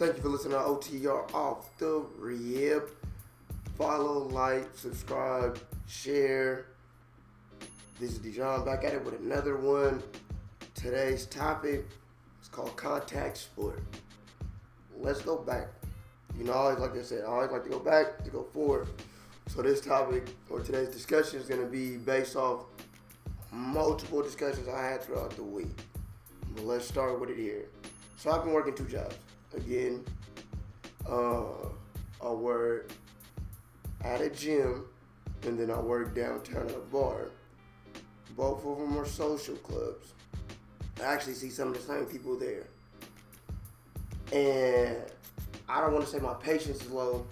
Thank you for listening to OTR off the rip. Follow, like, subscribe, share. This is Dijon back at it with another one. Today's topic is called contact sport. Let's go back. You know, I always like I said, I always like to go back to go forward. So this topic or today's discussion is going to be based off multiple discussions I had throughout the week. But let's start with it here. So I've been working two jobs. Again, uh, I work at a gym and then I work downtown at a bar. Both of them are social clubs. I actually see some of the same people there. And I don't want to say my patience is low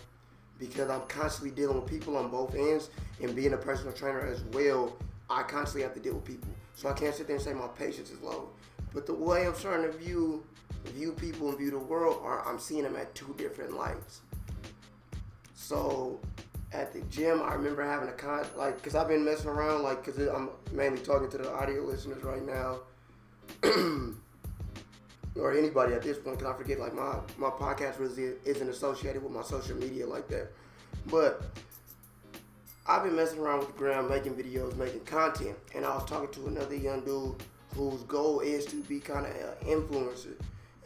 because I'm constantly dealing with people on both ends and being a personal trainer as well. I constantly have to deal with people. So I can't sit there and say my patience is low. But the way I'm starting to view view people and view the world are I'm seeing them at two different lights. So at the gym, I remember having a con like because I've been messing around like because I'm mainly talking to the audio listeners right now. or anybody at this point, because I forget like my my podcast really isn't associated with my social media like that. But I've been messing around with the gram, making videos, making content, and I was talking to another young dude whose goal is to be kind of an influencer,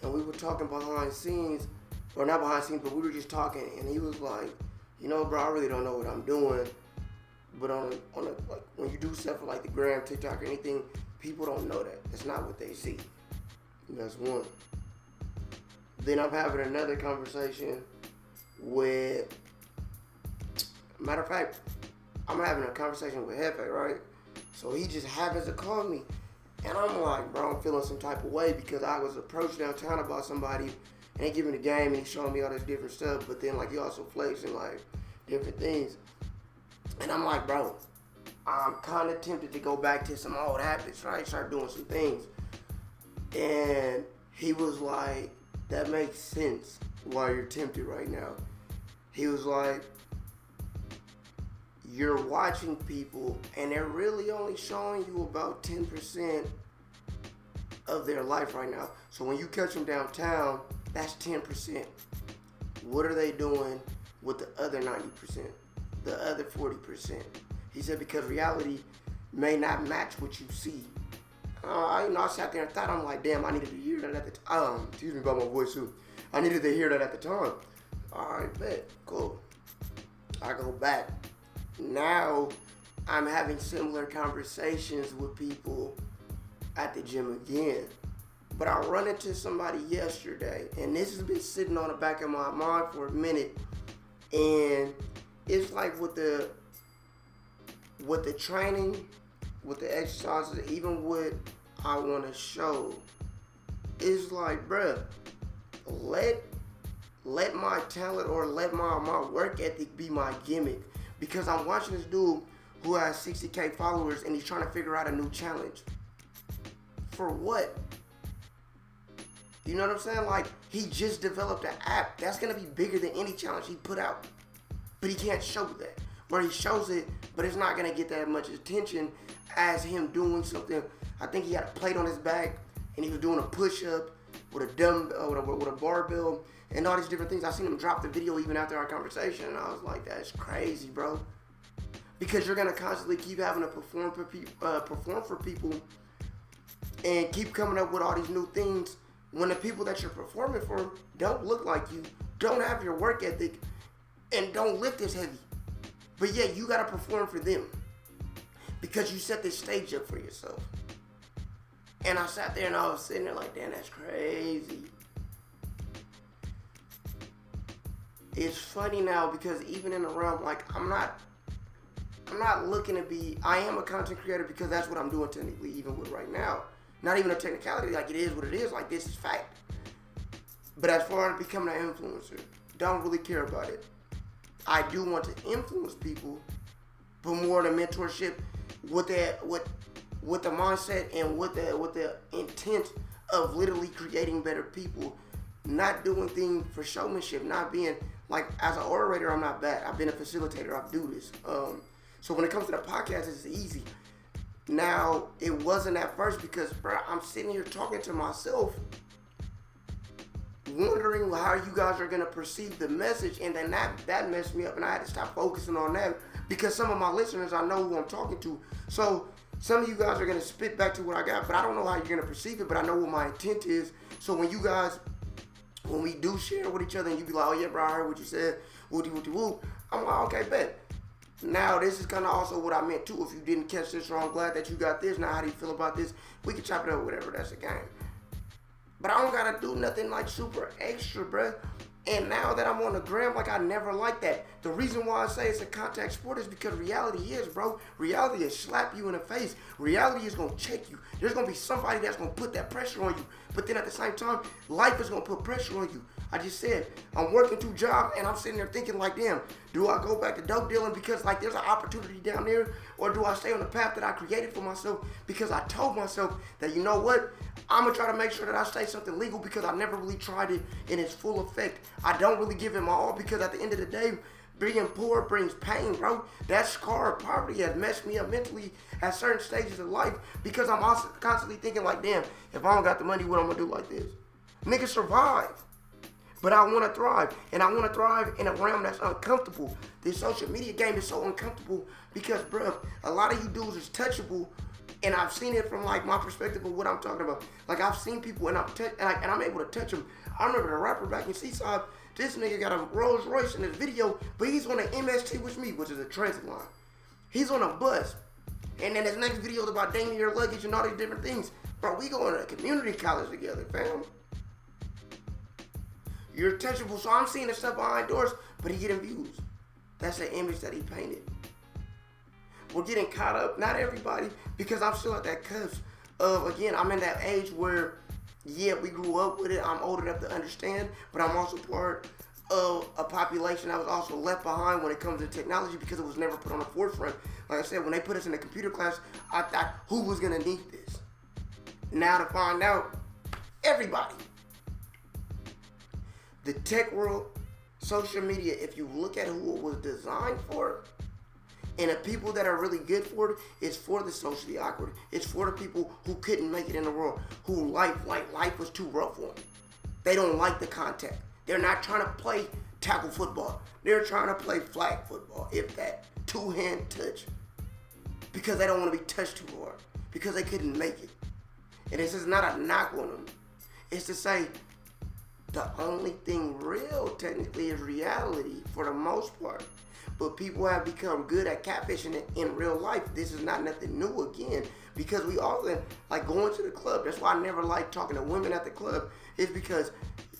and we were talking behind scenes, or not behind scenes, but we were just talking, and he was like, you know, bro, I really don't know what I'm doing. But on a, on a, like when you do stuff like the gram, TikTok, or anything, people don't know that. It's not what they see. That's one. Then I'm having another conversation with. Matter of fact, I'm having a conversation with Hefe, right? So he just happens to call me. And I'm like, bro, I'm feeling some type of way because I was approached downtown about somebody and they giving the game and he's showing me all this different stuff, but then like he also flexing like different things. And I'm like, bro, I'm kind of tempted to go back to some old habits, right? Start doing some things. And he was like, that makes sense why you're tempted right now. He was like, you're watching people and they're really only showing you about 10% of their life right now. So when you catch them downtown, that's 10%. What are they doing with the other 90%? The other 40%? He said because reality may not match what you see. Uh, I, you know, I sat there and thought, I'm like, damn, I needed to hear that at the time. Um, excuse me about my voice too. I needed to hear that at the time. All right, bet, cool. I go back. Now I'm having similar conversations with people at the gym again. But I run into somebody yesterday, and this has been sitting on the back of my mind for a minute. And it's like with the with the training, with the exercises, even what I want to show, it's like, bruh, let let my talent or let my, my work ethic be my gimmick. Because I'm watching this dude who has 60k followers and he's trying to figure out a new challenge. For what? You know what I'm saying? Like he just developed an app that's gonna be bigger than any challenge he put out, but he can't show that. Where he shows it, but it's not gonna get that much attention as him doing something. I think he had a plate on his back and he was doing a push-up with a dumb uh, with, a, with a barbell and all these different things. I seen him drop the video even after our conversation, and I was like, "That's crazy, bro." Because you're gonna constantly keep having to perform for people, uh, perform for people, and keep coming up with all these new things when the people that you're performing for don't look like you, don't have your work ethic, and don't lift as heavy. But yet you gotta perform for them because you set this stage up for yourself. And I sat there and I was sitting there like, damn, that's crazy. It's funny now because even in the realm, like I'm not I'm not looking to be I am a content creator because that's what I'm doing technically, even with right now. Not even a technicality, like it is what it is, like this is fact. But as far as becoming an influencer, don't really care about it. I do want to influence people, but more the mentorship with that with with the mindset and with the with the intent of literally creating better people, not doing things for showmanship, not being like as an orator, I'm not bad. I've been a facilitator. I do this. Um, so when it comes to the podcast, it's easy. Now it wasn't at first because, bro, I'm sitting here talking to myself wondering how you guys are gonna perceive the message, and then that that messed me up, and I had to stop focusing on that because some of my listeners I know who I'm talking to. So some of you guys are gonna spit back to what I got, but I don't know how you're gonna perceive it. But I know what my intent is. So when you guys, when we do share with each other, and you be like, "Oh yeah, bro, I heard what you said," woody woody woo, I'm like, "Okay, bet." Now this is kind of also what I meant too. If you didn't catch this, or I'm glad that you got this. Now how do you feel about this? We can chop it up, whatever. That's a game. But I don't gotta do nothing like super extra, bruh. And now that I'm on the gram, like I never liked that. The reason why I say it's a contact sport is because reality is, bro. Reality is slap you in the face. Reality is gonna check you. There's gonna be somebody that's gonna put that pressure on you. But then at the same time, life is gonna put pressure on you. I just said I'm working two jobs and I'm sitting there thinking like, damn, do I go back to dope dealing because like there's an opportunity down there, or do I stay on the path that I created for myself because I told myself that you know what, I'm gonna try to make sure that I stay something legal because I never really tried it in its full effect. I don't really give it my all because at the end of the day, being poor brings pain, bro. That scar of poverty has messed me up mentally at certain stages of life because I'm also constantly thinking like, damn, if I don't got the money, what I'm gonna do like this? Nigga survive. But I want to thrive, and I want to thrive in a realm that's uncomfortable. This social media game is so uncomfortable because, bro, a lot of you dudes is touchable, and I've seen it from like my perspective of what I'm talking about. Like I've seen people, and I'm t- and, I, and I'm able to touch them. I remember the rapper back in Seaside. This nigga got a Rolls Royce in his video, but he's on an MST with me, which is a transit line. He's on a bus, and then his next video is about dating your luggage and all these different things. Bro, we going to a community college together, fam. You're touchable. So I'm seeing the stuff behind doors, but he getting views. That's the image that he painted. We're getting caught up, not everybody, because I'm still at that cusp of again, I'm in that age where yeah, we grew up with it. I'm old enough to understand, but I'm also part of a population that was also left behind when it comes to technology because it was never put on the forefront. Like I said, when they put us in the computer class, I thought who was gonna need this? Now to find out, everybody the tech world, social media, if you look at who it was designed for, and the people that are really good for it, it's for the socially awkward. It's for the people who couldn't make it in the world, who life like life was too rough for them. They don't like the contact. They're not trying to play tackle football. They're trying to play flag football, if that two hand touch, because they don't want to be touched too hard, because they couldn't make it. And this is not a knock on them. It's to say the only thing real technically is reality for the most part. But people have become good at catfishing in real life. This is not nothing new again. Because we often like going to the club. That's why I never like talking to women at the club. It's because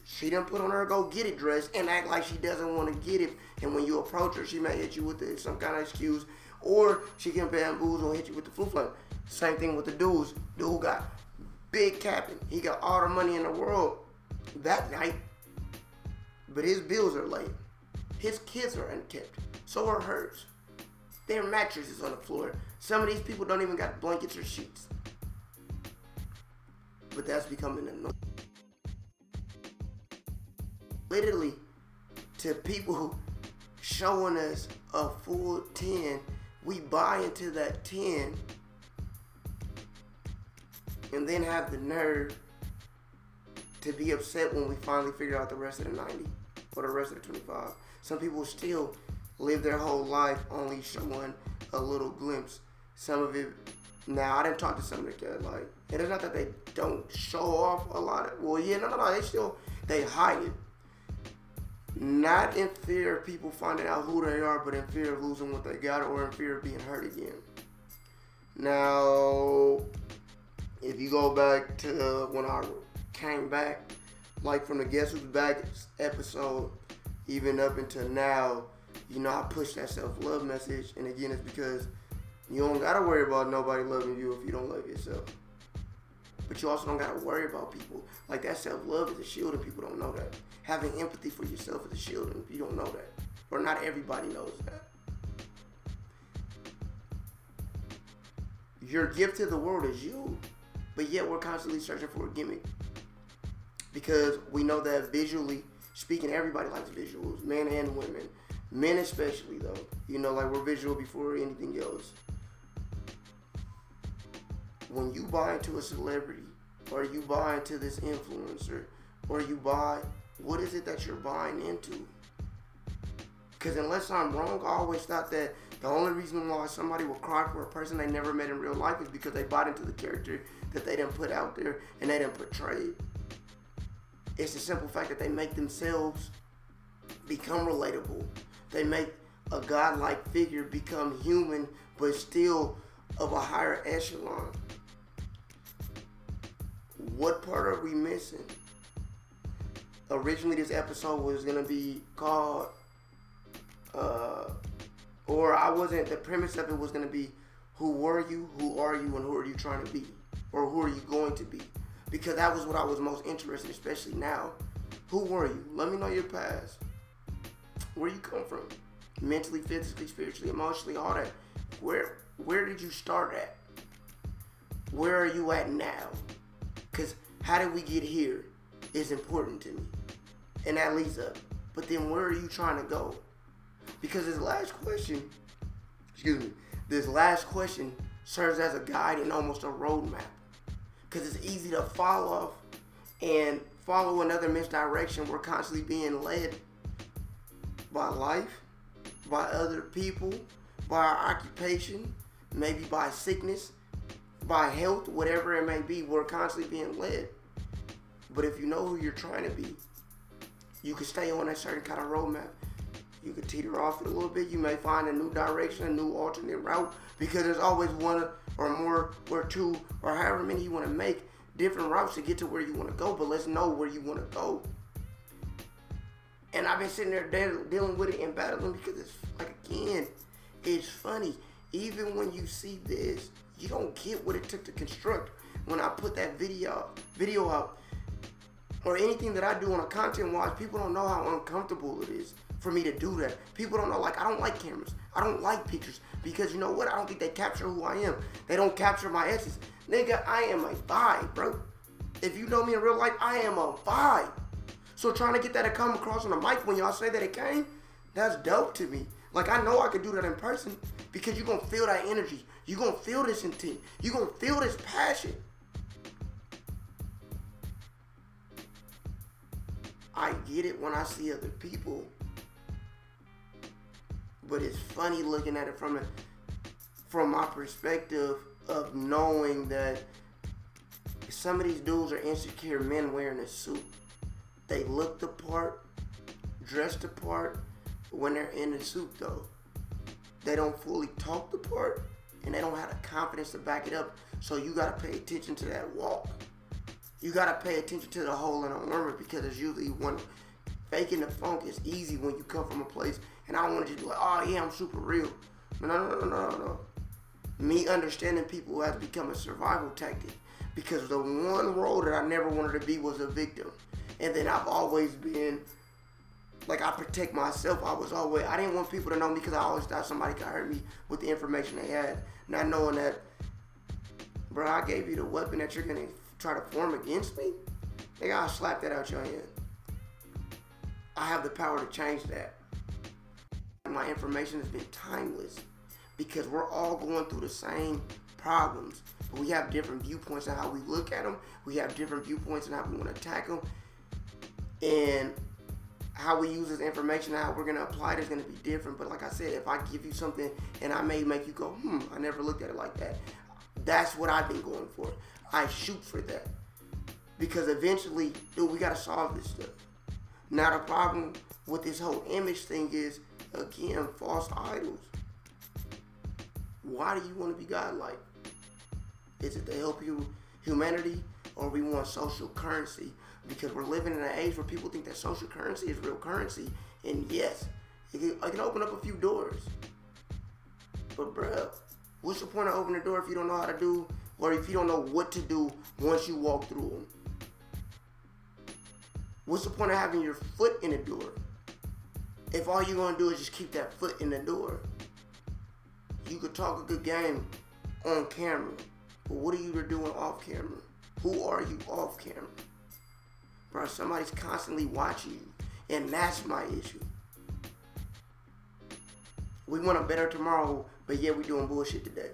she didn't put on her go get it dress and act like she doesn't want to get it. And when you approach her, she may hit you with some kind of excuse. Or she can bamboozle and hit you with the flu flame. Same thing with the dudes. Dude got big capping. He got all the money in the world that night, but his bills are late. His kids are unkept. So are hers. Their mattress is on the floor. Some of these people don't even got blankets or sheets. But that's becoming a norm. Literally, to people showing us a full 10, we buy into that 10 and then have the nerve to be upset when we finally figure out the rest of the 90 or the rest of the 25. Some people still live their whole life only showing a little glimpse. Some of it, now I didn't talk to some of the kids, like, it's not that they don't show off a lot of, well, yeah, no, no, no, they still, they hide it. Not in fear of people finding out who they are, but in fear of losing what they got or in fear of being hurt again. Now, if you go back to when I came back, like from the Guess Who's Back episode, even up until now, you know, I push that self love message. And again, it's because you don't gotta worry about nobody loving you if you don't love yourself. But you also don't gotta worry about people. Like that self love is a shield, and people don't know that. Having empathy for yourself is a shield, and you don't know that. Or not everybody knows that. Your gift to the world is you. But yet we're constantly searching for a gimmick because we know that visually speaking, everybody likes visuals, men and women. Men especially though, you know, like we're visual before anything else. When you buy into a celebrity, or you buy into this influencer, or you buy what is it that you're buying into? Because unless I'm wrong, I always thought that the only reason why somebody will cry for a person they never met in real life is because they bought into the character that they didn't put out there and they didn't portray. It's the simple fact that they make themselves become relatable. They make a godlike figure become human, but still of a higher echelon. What part are we missing? Originally, this episode was gonna be called, uh, or I wasn't. The premise of it was gonna be, who were you, who are you, and who are you trying to be, or who are you going to be? Because that was what I was most interested, in, especially now. Who were you? Let me know your past. Where you come from, mentally, physically, spiritually, emotionally, all that. Where where did you start at? Where are you at now? Because how did we get here is important to me. And that leads up. But then where are you trying to go? Because this last question, excuse me, this last question serves as a guide and almost a roadmap. Because it's easy to fall off and follow another misdirection. We're constantly being led by life, by other people, by our occupation, maybe by sickness, by health, whatever it may be, we're constantly being led. But if you know who you're trying to be, you can stay on that certain kind of roadmap. You can teeter off it a little bit. You may find a new direction, a new alternate route, because there's always one or more or two or however many you want to make different routes to get to where you want to go. But let's know where you want to go. And I've been sitting there dealing with it and battling because it's like again, it's funny even when you see this, you don't get what it took to construct. When I put that video video up, or anything that I do on a content wise, people don't know how uncomfortable it is for me to do that. People don't know, like, I don't like cameras. I don't like pictures because you know what? I don't think they capture who I am. They don't capture my essence. Nigga, I am a vibe, bro. If you know me in real life, I am a vibe. So trying to get that to come across on the mic when y'all say that it came, that's dope to me. Like I know I could do that in person because you're gonna feel that energy. You're gonna feel this intent. You're gonna feel this passion. I get it when I see other people. But it's funny looking at it from a from my perspective of knowing that some of these dudes are insecure men wearing a suit. They look the part, dressed the part, when they're in the suit though. They don't fully talk the part and they don't have the confidence to back it up. So you gotta pay attention to that walk. You gotta pay attention to the hole in the armor because it's usually one faking the funk is easy when you come from a place and I want to just be like, oh yeah, I'm super real. No, no, no, no, no. Me understanding people has become a survival tactic because the one role that I never wanted to be was a victim. And then I've always been like I protect myself. I was always I didn't want people to know me because I always thought somebody could hurt me with the information they had, not knowing that, bro, I gave you the weapon that you're gonna try to form against me. They gotta slap that out your hand. I have the power to change that. My information has been timeless because we're all going through the same problems, but we have different viewpoints on how we look at them. We have different viewpoints on how we want to tackle them, and how we use this information, how we're gonna apply it is gonna be different. But like I said, if I give you something and I may make you go, hmm, I never looked at it like that. That's what I've been going for. I shoot for that because eventually, dude, we gotta solve this stuff. Now the problem with this whole image thing is, again, false idols. Why do you want to be godlike? Is it to help you humanity, or we want social currency? because we're living in an age where people think that social currency is real currency. And yes, it can, it can open up a few doors. But, bruh, what's the point of opening the door if you don't know how to do, or if you don't know what to do once you walk through them? What's the point of having your foot in the door if all you're gonna do is just keep that foot in the door? You could talk a good game on camera, but what are you doing off camera? Who are you off camera? Bro, somebody's constantly watching you. And that's my issue. We want a better tomorrow, but yet we're doing bullshit today.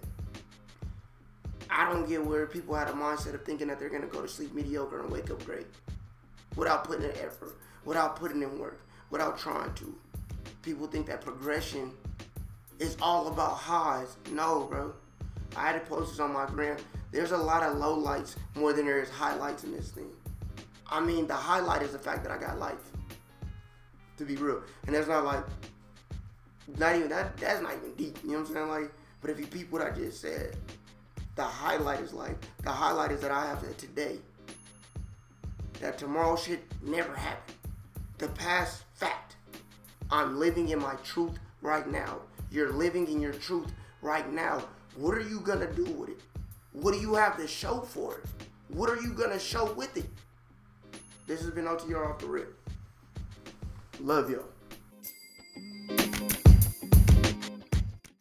I don't get where people have a mindset of thinking that they're gonna go to sleep mediocre and wake up great without putting in effort, without putting in work, without trying to. People think that progression is all about highs. No, bro. I had to post on my gram. There's a lot of low lights more than there is highlights in this thing. I mean, the highlight is the fact that I got life. To be real. And that's not like, not even, that. that's not even deep. You know what I'm saying? Like, but if you peep what I just said, the highlight is like, the highlight is that I have that today. That tomorrow shit never happened. The past fact. I'm living in my truth right now. You're living in your truth right now. What are you gonna do with it? What do you have to show for it? What are you gonna show with it? This has been OTR off the rip. Love y'all.